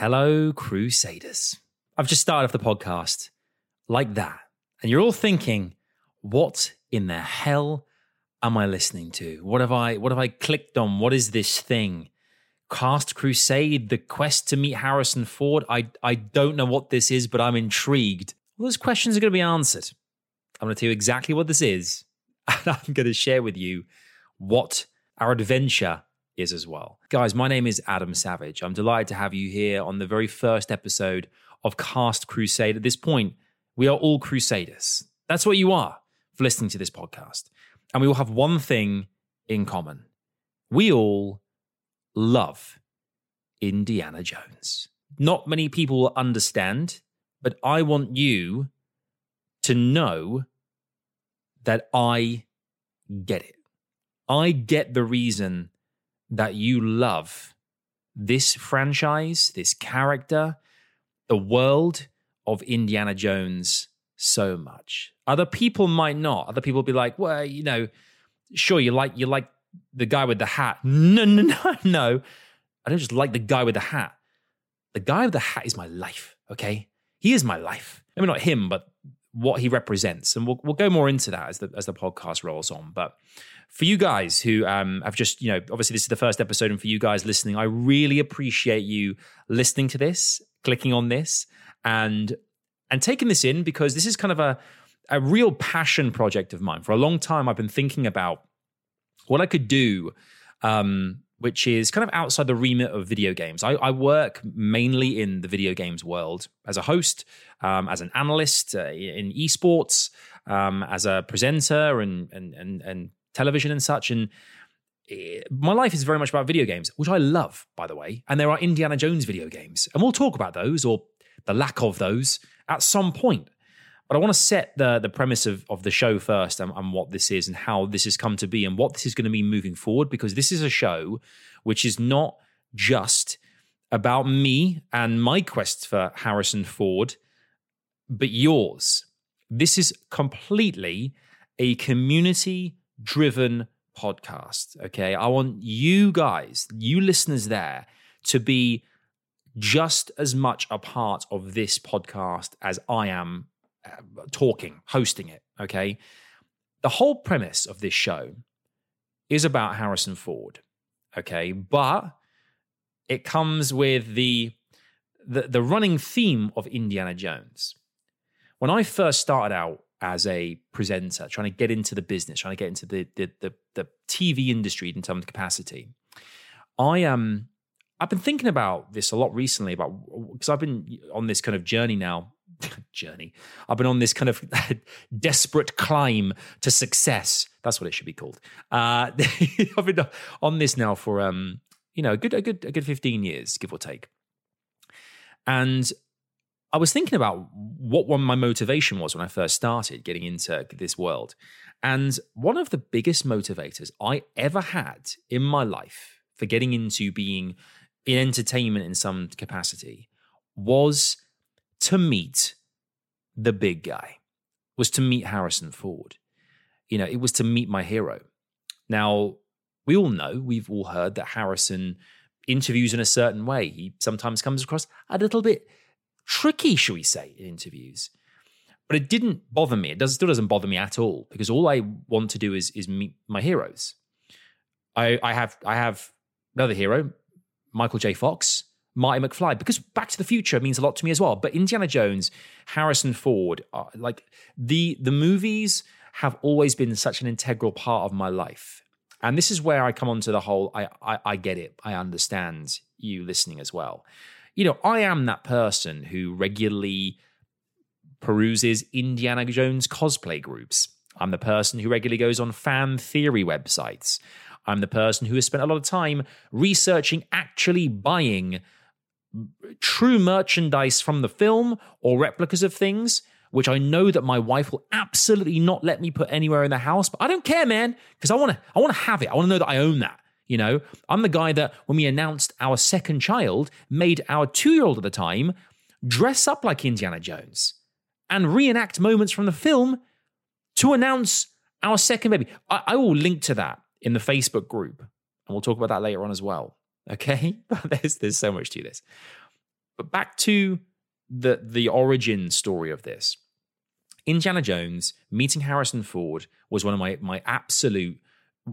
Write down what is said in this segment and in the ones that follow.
Hello, Crusaders. I've just started off the podcast like that. And you're all thinking, what in the hell am I listening to? What have I what have I clicked on? What is this thing? Cast Crusade, the quest to meet Harrison Ford. I I don't know what this is, but I'm intrigued. Well, those questions are going to be answered. I'm going to tell you exactly what this is, and I'm going to share with you what our adventure is as well. Guys, my name is Adam Savage. I'm delighted to have you here on the very first episode of Cast Crusade. At this point, we are all crusaders. That's what you are for listening to this podcast. And we all have one thing in common. We all love Indiana Jones. Not many people will understand, but I want you to know that I get it. I get the reason that you love this franchise, this character, the world of Indiana Jones so much. Other people might not. Other people be like, well, you know, sure, you like you like the guy with the hat. No, no, no, no. I don't just like the guy with the hat. The guy with the hat is my life. Okay, he is my life. I mean, not him, but what he represents, and we'll we'll go more into that as the as the podcast rolls on. But for you guys who um, have just, you know, obviously this is the first episode, and for you guys listening, I really appreciate you listening to this, clicking on this, and and taking this in because this is kind of a a real passion project of mine. For a long time, I've been thinking about what I could do, um, which is kind of outside the remit of video games. I, I work mainly in the video games world as a host, um, as an analyst uh, in esports, um, as a presenter, and and and and television and such. And eh, my life is very much about video games, which I love, by the way. And there are Indiana Jones video games, and we'll talk about those or the lack of those at some point. But I want to set the the premise of, of the show first and, and what this is and how this has come to be and what this is going to be moving forward, because this is a show which is not just about me and my quest for Harrison Ford, but yours. This is completely a community driven podcast. Okay. I want you guys, you listeners there, to be just as much a part of this podcast as I am uh, talking, hosting it. Okay. The whole premise of this show is about Harrison Ford. Okay. But it comes with the, the, the running theme of Indiana Jones. When I first started out as a presenter, trying to get into the business, trying to get into the the the, the TV industry in of capacity. I am. Um, I've been thinking about this a lot recently about because I've been on this kind of journey now. journey. I've been on this kind of desperate climb to success. That's what it should be called. Uh, I've been on this now for um, you know, a good, a good, a good fifteen years, give or take. And I was thinking about what one my motivation was when I first started getting into this world. And one of the biggest motivators I ever had in my life for getting into being in entertainment in some capacity was to meet the big guy, was to meet Harrison Ford. You know, it was to meet my hero. Now, we all know, we've all heard that Harrison interviews in a certain way. He sometimes comes across a little bit tricky, shall we say, in interviews. But it didn't bother me. It does, still doesn't bother me at all because all I want to do is is meet my heroes. I, I have I have another hero, Michael J. Fox, Marty McFly, because Back to the Future means a lot to me as well. But Indiana Jones, Harrison Ford, uh, like the the movies have always been such an integral part of my life. And this is where I come onto the whole I, I, I get it. I understand you listening as well you know, I am that person who regularly peruses Indiana Jones cosplay groups. I'm the person who regularly goes on fan theory websites. I'm the person who has spent a lot of time researching actually buying true merchandise from the film or replicas of things, which I know that my wife will absolutely not let me put anywhere in the house. But I don't care, man, because I want to. I want to have it. I want to know that I own that. You know, I'm the guy that when we announced our second child, made our two year old at the time dress up like Indiana Jones and reenact moments from the film to announce our second baby. I, I will link to that in the Facebook group, and we'll talk about that later on as well. Okay, there's there's so much to this. But back to the the origin story of this. Indiana Jones meeting Harrison Ford was one of my my absolute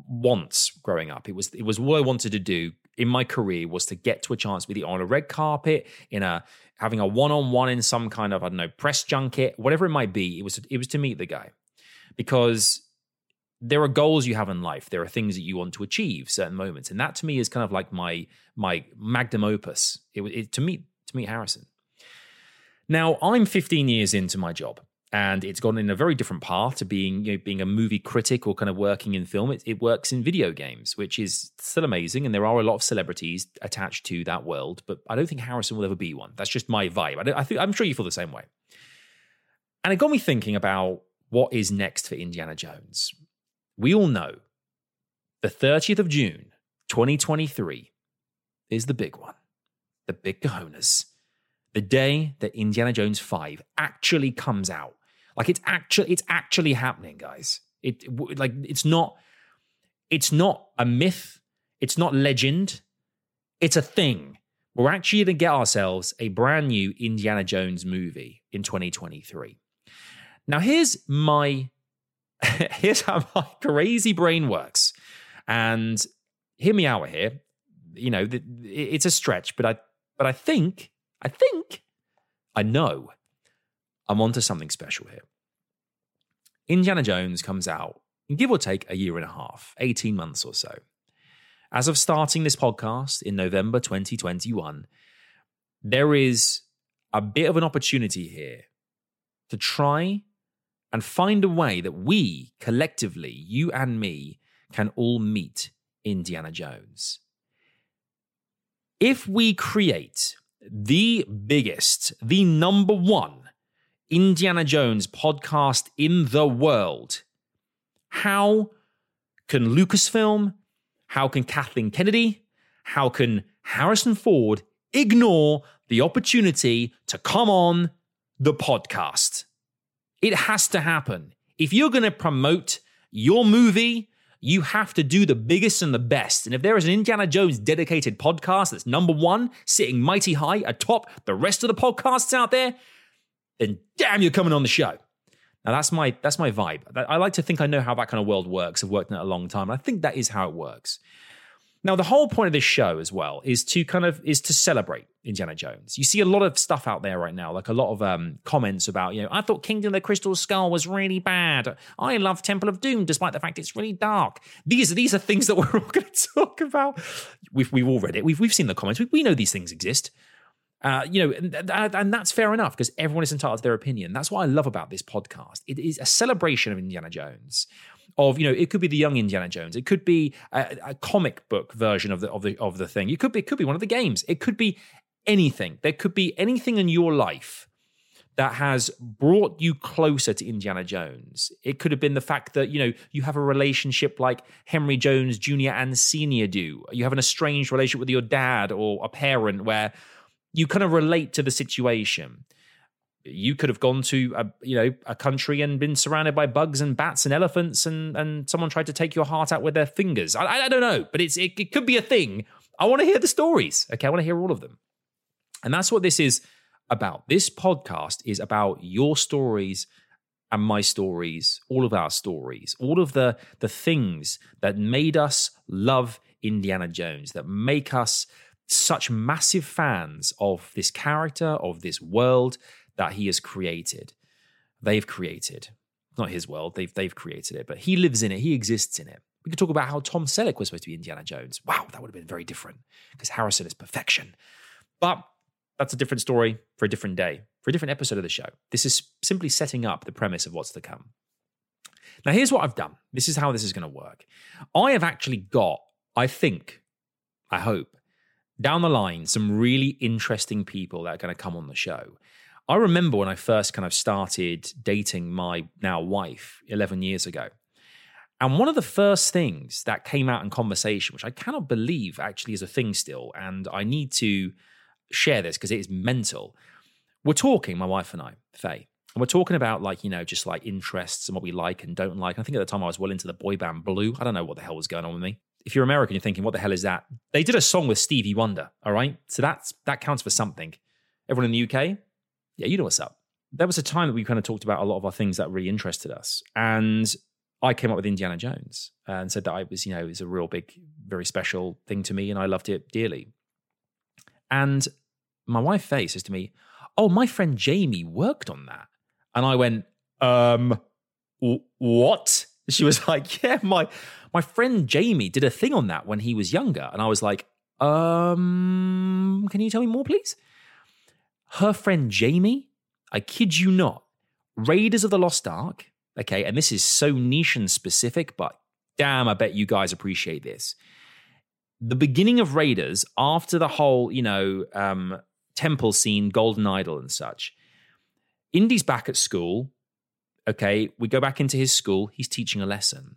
wants growing up. It was it was what I wanted to do in my career was to get to a chance with be on a red carpet in a having a one on one in some kind of I don't know press junket, whatever it might be. It was it was to meet the guy because there are goals you have in life. There are things that you want to achieve, certain moments, and that to me is kind of like my my magnum opus. It, it to meet to meet Harrison. Now I'm 15 years into my job and it's gone in a very different path to being you know, being a movie critic or kind of working in film. It, it, works in video games, which is still amazing, and there are a lot of celebrities attached to that world. But I don't think Harrison will ever be one. That's just my vibe. I, I think I'm sure you feel the same way. And it got me thinking about what is next for Indiana Jones. We all know the 30th of June, 2023, is the big one, the big cojones the day that Indiana Jones 5 actually comes out. Like it's actually it's actually happening, guys. It like it's not it's not a myth. It's not legend. It's a thing. We're actually going to get ourselves a brand new Indiana Jones movie in 2023. Now, here's my here's how my crazy brain works, and hear me out here. You know, it's a stretch, but I but I think I think I know I'm onto something special here. Indiana Jones comes out give or take a year and a half, 18 months or so. As of starting this podcast in November 2021, there is a bit of an opportunity here to try and find a way that we collectively, you and me, can all meet Indiana Jones. If we create the biggest, the number one Indiana Jones podcast in the world. How can Lucasfilm, how can Kathleen Kennedy, how can Harrison Ford ignore the opportunity to come on the podcast? It has to happen. If you're going to promote your movie, you have to do the biggest and the best. And if there is an Indiana Jones dedicated podcast that's number one, sitting mighty high atop the rest of the podcasts out there, then damn, you're coming on the show. Now that's my that's my vibe. I like to think I know how that kind of world works. I've worked in it a long time. and I think that is how it works. Now, the whole point of this show as well is to kind of is to celebrate Indiana Jones. You see a lot of stuff out there right now, like a lot of um, comments about, you know, I thought Kingdom of the Crystal Skull was really bad. I love Temple of Doom, despite the fact it's really dark. These are these are things that we're all going to talk about. We've we've all read it. We've we've seen the comments. We, we know these things exist. Uh, you know, and, and, that's fair enough because everyone is entitled to their opinion. That's what I love about this podcast. It is a celebration of Indiana Jones of you know it could be the young Indiana Jones, it could be a, a, comic book version of the of the of the thing. It could be it could be one of the games. It could be anything. There could be anything in your life that has brought you closer to Indiana Jones. It could have been the fact that, you know, you have a relationship like Henry Jones Jr. and Sr. do. You have an estranged relationship with your dad or a parent where you kind of relate to the situation you could have gone to a you know a country and been surrounded by bugs and bats and elephants and and someone tried to take your heart out with their fingers. I, I don't know, but it's it, it could be a thing. I want to hear the stories. Okay, I want to hear all of them, and that's what this is about. This podcast is about your stories and my stories, all of our stories, all of the the things that made us love Indiana Jones, that make us such massive fans of this character, of this world, that he has created. They've created. Not his world, they've, they've created it, but he lives in it, he exists in it. We could talk about how Tom Selleck was supposed to be Indiana Jones. Wow, that would have been very different because Harrison is perfection. But that's a different story for a different day, for a different episode of the show. This is simply setting up the premise of what's to come. Now, here's what I've done. This is how this is going to work. I have actually got, I think, I hope, down the line, some really interesting people that are going to come on the show. I remember when I first kind of started dating my now wife 11 years ago. And one of the first things that came out in conversation, which I cannot believe actually is a thing still, and I need to share this because it is mental. We're talking, my wife and I, Faye, and we're talking about like, you know, just like interests and what we like and don't like. And I think at the time I was well into the boy band Blue. I don't know what the hell was going on with me. If you're American, you're thinking, what the hell is that? They did a song with Stevie Wonder, all right? So that's that counts for something. Everyone in the UK? Yeah, you know what's up. There was a time that we kind of talked about a lot of our things that really interested us. And I came up with Indiana Jones and said that I was, you know, it was a real big, very special thing to me and I loved it dearly. And my wife Faye says to me, Oh, my friend Jamie worked on that. And I went, Um, w- what? She was like, Yeah, my my friend Jamie did a thing on that when he was younger. And I was like, um, can you tell me more, please? Her friend Jamie, I kid you not, Raiders of the Lost Ark, okay, and this is so niche and specific, but damn, I bet you guys appreciate this. The beginning of Raiders, after the whole, you know, um, temple scene, Golden Idol and such, Indy's back at school. Okay, we go back into his school. He's teaching a lesson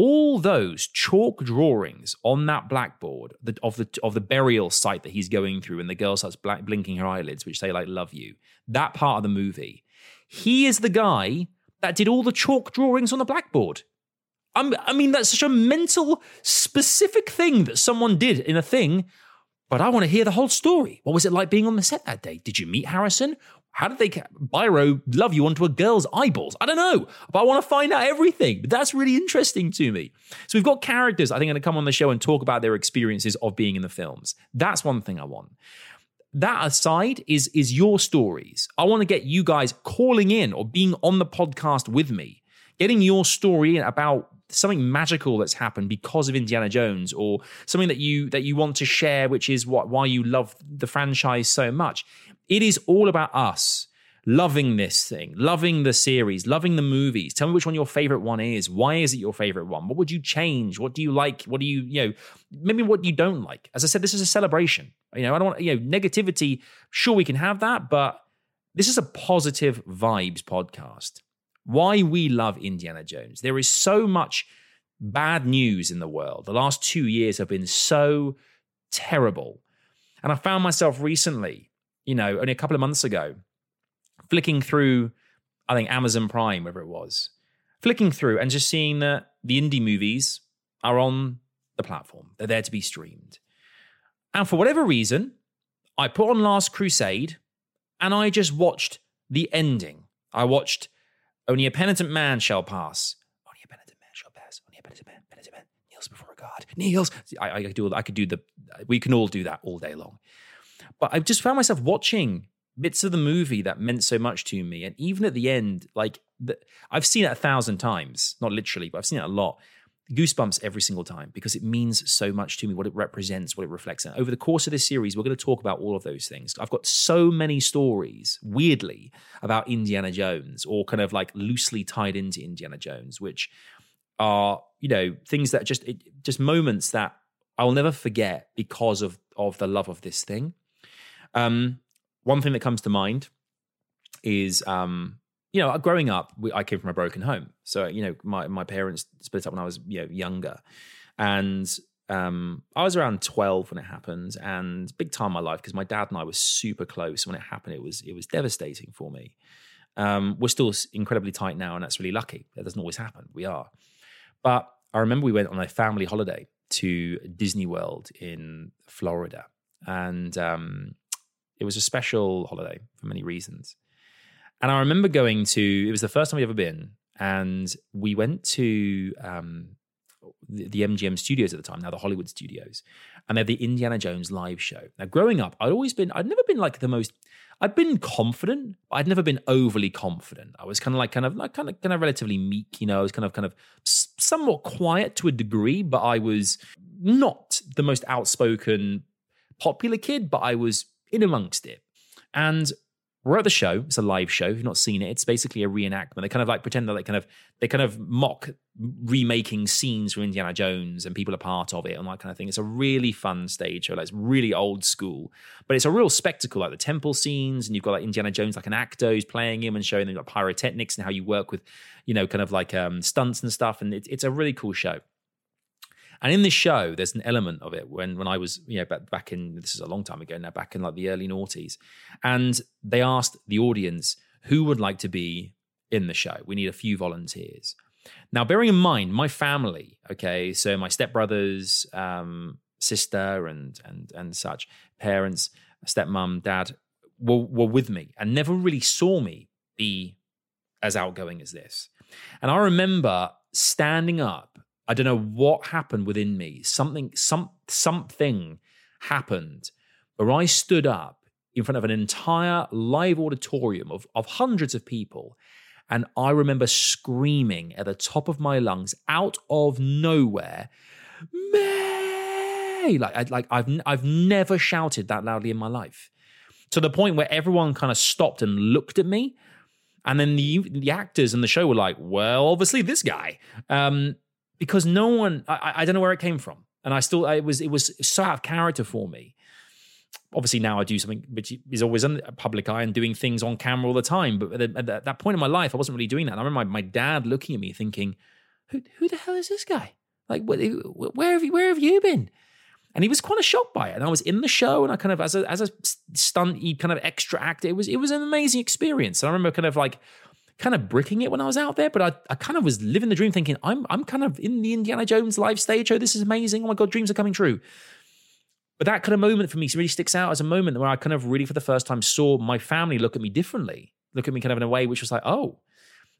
all those chalk drawings on that blackboard of the of the burial site that he's going through and the girl starts black, blinking her eyelids which say like love you that part of the movie he is the guy that did all the chalk drawings on the blackboard I'm, i mean that's such a mental specific thing that someone did in a thing but I want to hear the whole story. What was it like being on the set that day? Did you meet Harrison? How did they Biro love you onto a girl's eyeballs? I don't know, but I want to find out everything. But that's really interesting to me. So we've got characters I think going to come on the show and talk about their experiences of being in the films. That's one thing I want. That aside is is your stories. I want to get you guys calling in or being on the podcast with me, getting your story about something magical that's happened because of Indiana Jones or something that you that you want to share which is what why you love the franchise so much it is all about us loving this thing, loving the series, loving the movies. Tell me which one your favorite one is. Why is it your favorite one? What would you change? What do you like? What do you, you know, maybe what you don't like? As I said, this is a celebration. You know, I don't want, you know, negativity. Sure, we can have that, but this is a positive vibes podcast. Why we love Indiana Jones. There is so much bad news in the world. The last two years have been so terrible. And I found myself recently you know, only a couple of months ago, flicking through, I think Amazon Prime, whatever it was, flicking through and just seeing that the Indy movies are on the platform. They're there to be streamed. And for whatever reason, I put on Last Crusade and I just watched the ending. I watched Only a Penitent Man Shall Pass. Only a Penitent Man Shall Pass. Only a Penitent Man, Penitent Man kneels before God. Kneels. I, I, do, I could do the, we can all do that all day long. But I just found myself watching bits of the movie that meant so much to me. And even at the end, like the, I've seen it a thousand times, not literally, but I've seen it a lot. Goosebumps every single time because it means so much to me, what it represents, what it reflects. And over the course of this series, we're going to talk about all of those things. I've got so many stories, weirdly, about Indiana Jones or kind of like loosely tied into Indiana Jones, which are, you know, things that just, it, just moments that I'll never forget because of, of the love of this thing. Um, one thing that comes to mind is, um, you know, growing up, we, I came from a broken home. So, you know, my, my parents split up when I was, you know, younger. And um, I was around 12 when it happened and big time in my life because my dad and I were super close. When it happened, it was, it was devastating for me. Um, we're still incredibly tight now, and that's really lucky. That doesn't always happen. We are. But I remember we went on a family holiday to Disney World in Florida. And um, it was a special holiday for many reasons. And I remember going to, it was the first time we'd ever been. And we went to um, the, the, MGM studios at the time, now the Hollywood studios. And they had the Indiana Jones live show. Now, growing up, I'd always been, I'd never been like the most, I'd been confident, but I'd never been overly confident. I was kind of like, kind of like, kind of, kind of relatively meek, you know, I was kind of, kind of somewhat quiet to a degree, but I was not the most outspoken, popular kid, but I was in amongst it. And we're at the show. It's a live show. If you've not seen it, it's basically a reenactment. They kind of like pretend that they kind of they kind of mock remaking scenes from Indiana Jones and people are part of it and that kind of thing. It's a really fun stage show. Like it's really old school, but it's a real spectacle. Like the temple scenes, and you've got like Indiana Jones, like an actor who's playing him and showing them like pyrotechnics and how you work with, you know, kind of like um, stunts and stuff. And it, it's a really cool show. And in this show, there's an element of it when when I was, you know, back, in this is a long time ago now, back in like the early noughties, and they asked the audience who would like to be in the show. We need a few volunteers. Now, bearing in mind my family, okay, so my stepbrothers, um, sister, and and and such, parents, stepmom, dad, were, were with me and never really saw me be as outgoing as this. And I remember standing up. I don't know what happened within me. Something, some, something happened where I stood up in front of an entire live auditorium of, of hundreds of people. And I remember screaming at the top of my lungs out of nowhere, May! Like, I, like I've, I've never shouted that loudly in my life to the point where everyone kind of stopped and looked at me. And then the the actors in the show were like, "Well, obviously this guy," um, because no one, I, I don't know where it came from, and I still, it was it was so out of character for me. Obviously, now I do something which is always in a public eye and doing things on camera all the time. But at, at that point in my life, I wasn't really doing that. And I remember my, my dad looking at me, thinking, "Who who the hell is this guy? Like, where have you where have you been?" and he was quite shocked by it. And I was in the show, and I kind of as a as a stunt, kind of extra actor. It was it was an amazing experience. And I remember kind of like kind of bricking it when I was out there, but I, I kind of was living the dream, thinking I'm I'm kind of in the Indiana Jones live stage show. This is amazing. Oh my god, dreams are coming true. But that kind of moment for me really sticks out as a moment where I kind of really, for the first time, saw my family look at me differently, look at me kind of in a way which was like, oh.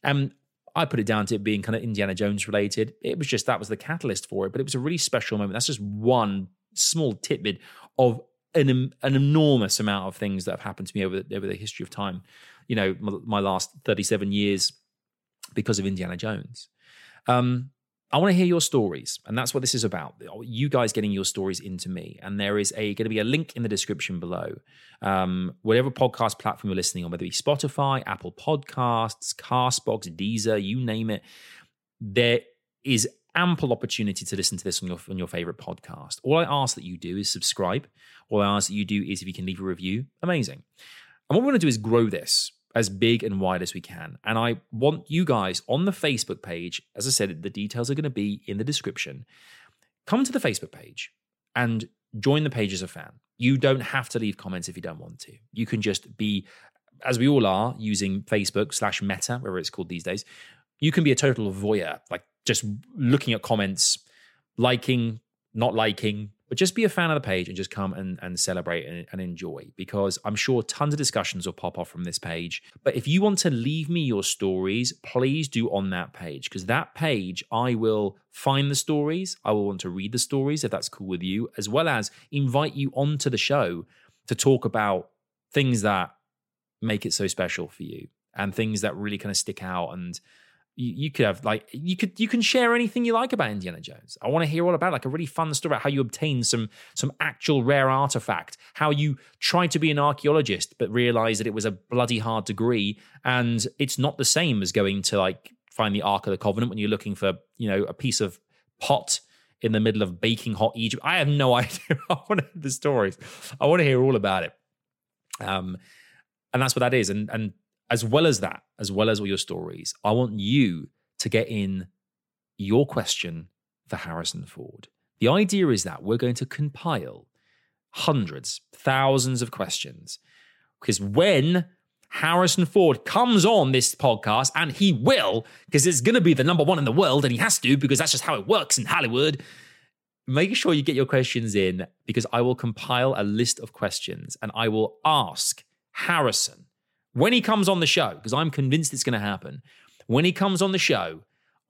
And I put it down to it being kind of Indiana Jones related. It was just that was the catalyst for it, but it was a really special moment. That's just one small tidbit of an, an enormous amount of things that have happened to me over the, over the history of time. You know, my, my last 37 years because of Indiana Jones. Um, I want to hear your stories, and that's what this is about. You guys getting your stories into me, and there is a going to be a link in the description below. Um, whatever podcast platform you're listening on, whether it be Spotify, Apple Podcasts, Castbox, Deezer, you name it, there is ample opportunity to listen to this on your on your favorite podcast. All I ask that you do is subscribe. All I ask that you do is if you can leave a review, amazing. And what we're going to do is grow this as big and wide as we can. And I want you guys on the Facebook page, as I said, the details are going to be in the description. Come to the Facebook page and join the page as a fan. You don't have to leave comments if you don't want to. You can just be, as we all are, using Facebook slash Meta, whatever it's called these days. You can be a total voyeur, like just looking at comments, liking, not liking, but just be a fan of the page and just come and, and celebrate and, and, enjoy because I'm sure tons of discussions will pop off from this page. But if you want to leave me your stories, please do on that page because that page, I will find the stories. I will want to read the stories if that's cool with you, as well as invite you onto the show to talk about things that make it so special for you and things that really kind of stick out and you, you could have like you could you can share anything you like about Indiana Jones. I want to hear all about like a really fun story about how you obtained some some actual rare artifact, how you tried to be an archaeologist but realized that it was a bloody hard degree and it's not the same as going to like find the Ark of the Covenant when you're looking for, you know, a piece of pot in the middle of baking hot Egypt. I have no idea. I want to hear the stories. I want to hear all about it. Um, and that's what that is. And and as well as that, as well as all your stories, I want you to get in your question for Harrison Ford. The idea is that we're going to compile hundreds, thousands of questions. Because when Harrison Ford comes on this podcast, and he will, because it's going to be the number one in the world, and he has to, because that's just how it works in Hollywood. Make sure you get your questions in because I will compile a list of questions and I will ask Harrison when he comes on the show, because I'm convinced it's going to happen, when he comes on the show,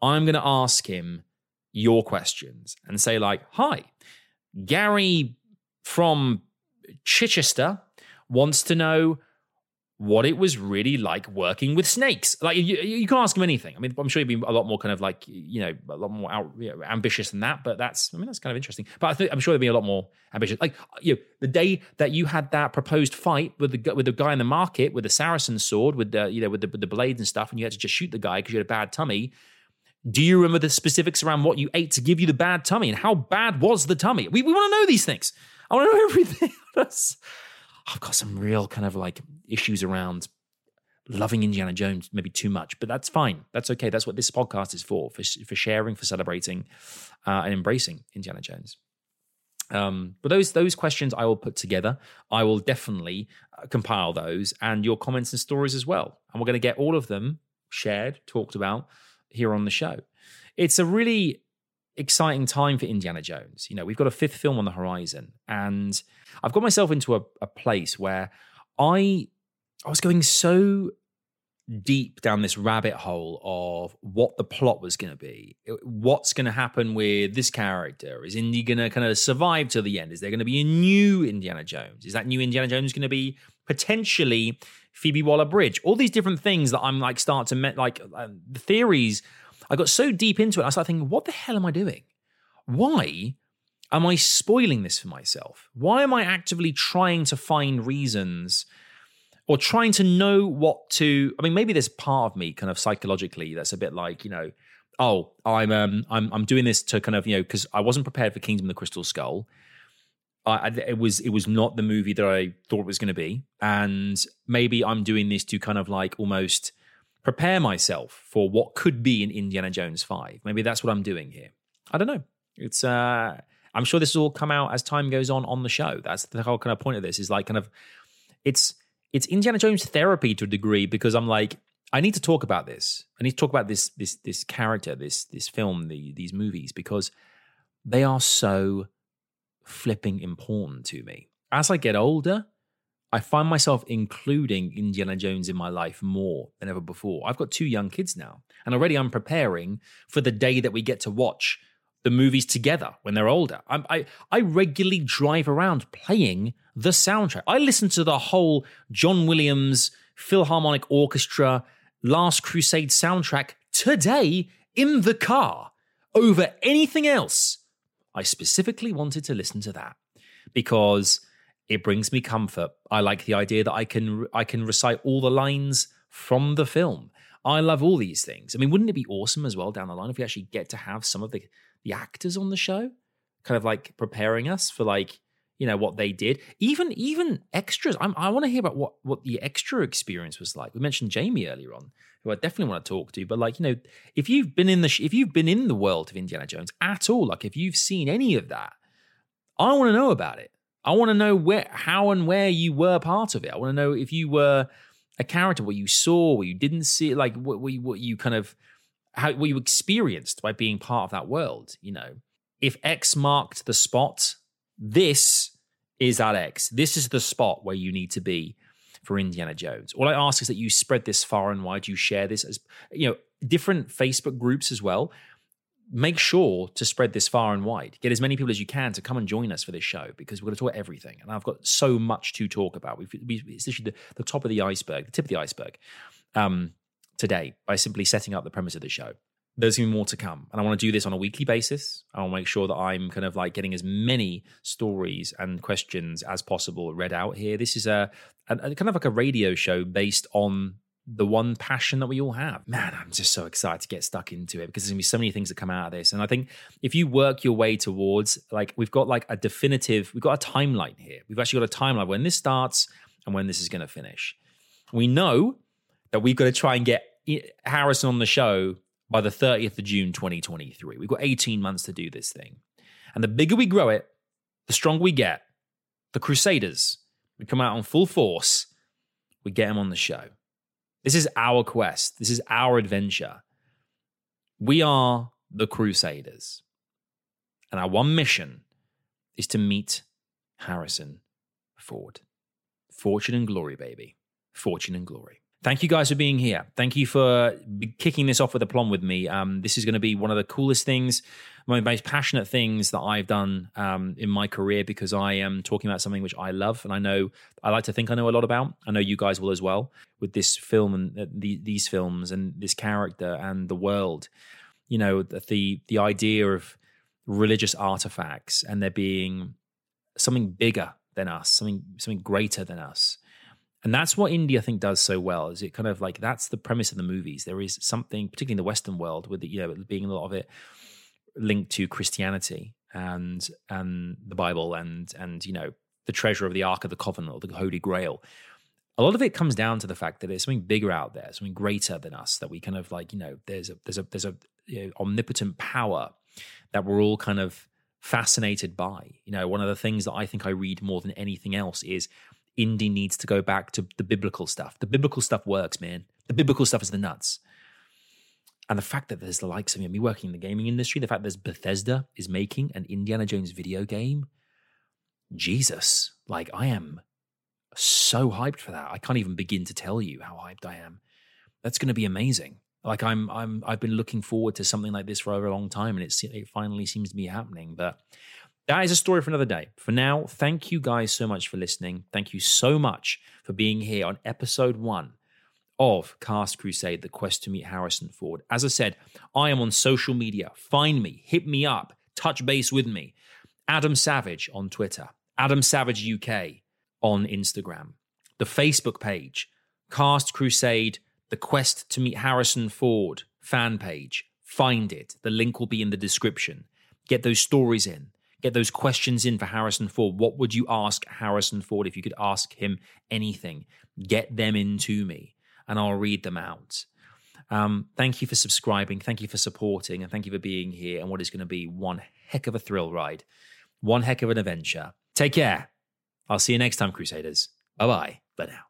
I'm going to ask him your questions and say, like, hi, Gary from Chichester wants to know what it was really like working with snakes. Like you, you can ask him anything. I mean, I'm sure he'd be a lot more kind of like you know a lot more out, you know, ambitious than that. But that's I mean that's kind of interesting. But I think I'm sure there'd be a lot more ambitious. Like you, know, the day that you had that proposed fight with the with the guy in the market with the Saracen sword with the you know with the with the blades and stuff, and you had to just shoot the guy because you had a bad tummy. Do you remember the specifics around what you ate to give you the bad tummy and how bad was the tummy? We we want to know these things. I want to know everything. I've got some real kind of like issues around loving Indiana Jones maybe too much, but that's fine. That's okay. That's what this podcast is for for, for sharing, for celebrating, uh, and embracing Indiana Jones. Um, but those those questions I will put together. I will definitely uh, compile those and your comments and stories as well. And we're going to get all of them shared, talked about here on the show. It's a really exciting time for Indiana Jones. You know, we've got a fifth film on the horizon, and I've got myself into a, a place where I I was going so deep down this rabbit hole of what the plot was going to be. What's going to happen with this character? Is Indy going to kind of survive to the end? Is there going to be a new Indiana Jones? Is that new Indiana Jones going to be potentially Phoebe Waller Bridge? All these different things that I'm like start to met like uh, the theories. I got so deep into it, I started thinking, what the hell am I doing? Why am I spoiling this for myself? Why am I actively trying to find reasons? or trying to know what to i mean maybe there's part of me kind of psychologically that's a bit like you know oh i'm um i'm, I'm doing this to kind of you know because i wasn't prepared for kingdom of the crystal skull I, it was it was not the movie that i thought it was going to be and maybe i'm doing this to kind of like almost prepare myself for what could be in indiana jones 5 maybe that's what i'm doing here i don't know it's uh i'm sure this will all come out as time goes on on the show that's the whole kind of point of this is like kind of it's it's Indiana Jones therapy to a degree because I'm like, I need to talk about this. I need to talk about this this this character, this this film, the, these movies because they are so flipping important to me. As I get older, I find myself including Indiana Jones in my life more than ever before. I've got two young kids now, and already I'm preparing for the day that we get to watch the movies together when they're older. I, I, I regularly drive around playing the soundtrack. I listen to the whole John Williams Philharmonic Orchestra Last Crusade soundtrack today in the car over anything else. I specifically wanted to listen to that because it brings me comfort. I like the idea that I can I can recite all the lines from the film. I love all these things. I mean, wouldn't it be awesome as well down the line if we actually get to have some of the the actors on the show, kind of like preparing us for like you know what they did. Even even extras. I'm, i want to hear about what what the extra experience was like. We mentioned Jamie earlier on, who I definitely want to talk to. But like you know, if you've been in the if you've been in the world of Indiana Jones at all, like if you've seen any of that, I want to know about it. I want to know where, how, and where you were part of it. I want to know if you were a character, what you saw, what you didn't see, like what, what, you, what you kind of how what you experienced by being part of that world. You know, if X marked the spot, this is that X. This is the spot where you need to be for Indiana Jones. All I ask is that you spread this far and wide. You share this as you know different Facebook groups as well. Make sure to spread this far and wide. Get as many people as you can to come and join us for this show because we're going to talk everything, and I've got so much to talk about. We've, it's literally the, the top of the iceberg, the tip of the iceberg. Um, today by simply setting up the premise of the show. There's be more to come. And I want to do this on a weekly basis. I want to make sure that I'm kind of like getting as many stories and questions as possible read out here. This is a, a, a kind of like a radio show based on the one passion that we all have. Man, I'm just so excited to get stuck into it because there's gonna be so many things that come out of this. And I think if you work your way towards like we've got like a definitive, we've got a timeline here. We've actually got a timeline when this starts and when this is gonna finish. We know that we've got to try and get Harrison on the show by the 30th of June 2023. We've got 18 months to do this thing. And the bigger we grow it, the stronger we get. The Crusaders, we come out on full force, we get them on the show. This is our quest, this is our adventure. We are the Crusaders. And our one mission is to meet Harrison Ford. Fortune and glory, baby. Fortune and glory. Thank you guys for being here. Thank you for kicking this off with a plum with me. Um, this is going to be one of the coolest things, my most passionate things that I've done um, in my career because I am talking about something which I love and I know I like to think I know a lot about. I know you guys will as well with this film and uh, the, these films and this character and the world. You know the, the the idea of religious artifacts and there being something bigger than us, something something greater than us and that's what Indy, I think, does so well. Is it kind of like that's the premise of the movies. There is something, particularly in the Western world, with the, you know being a lot of it linked to Christianity and and the Bible and and you know the treasure of the Ark of the Covenant or the Holy Grail. A lot of it comes down to the fact that there's something bigger out there, something greater than us. That we kind of like, you know, there's a there's a there's a you know, omnipotent power that we're all kind of fascinated by. You know, one of the things that I think I read more than anything else is Indy needs to go back to the biblical stuff. The biblical stuff works, man. The biblical stuff is the nuts. And the fact that there's the likes of me working in the gaming industry, the fact that there's Bethesda is making an Indiana Jones video game, Jesus, like I am, so hyped for that. I can't even begin to tell you how hyped I am. That's going to be amazing. Like I'm, I'm, I've been looking forward to something like this for over a long time, and it's it finally seems to be happening. But that is a story for another day. For now, thank you guys so much for listening. Thank you so much for being here on episode one of Cast Crusade, the quest to meet Harrison Ford. As I said, I am on social media. Find me, hit me up, touch base with me. Adam Savage on Twitter, Adam Savage UK on Instagram, the Facebook page, Cast Crusade, the quest to meet Harrison Ford fan page. Find it. The link will be in the description. Get those stories in. Get those questions in for Harrison Ford. What would you ask Harrison Ford if you could ask him anything? Get them into me and I'll read them out. Um, thank you for subscribing. Thank you for supporting. And thank you for being here and what is going to be one heck of a thrill ride, one heck of an adventure. Take care. I'll see you next time, Crusaders. Bye bye for now.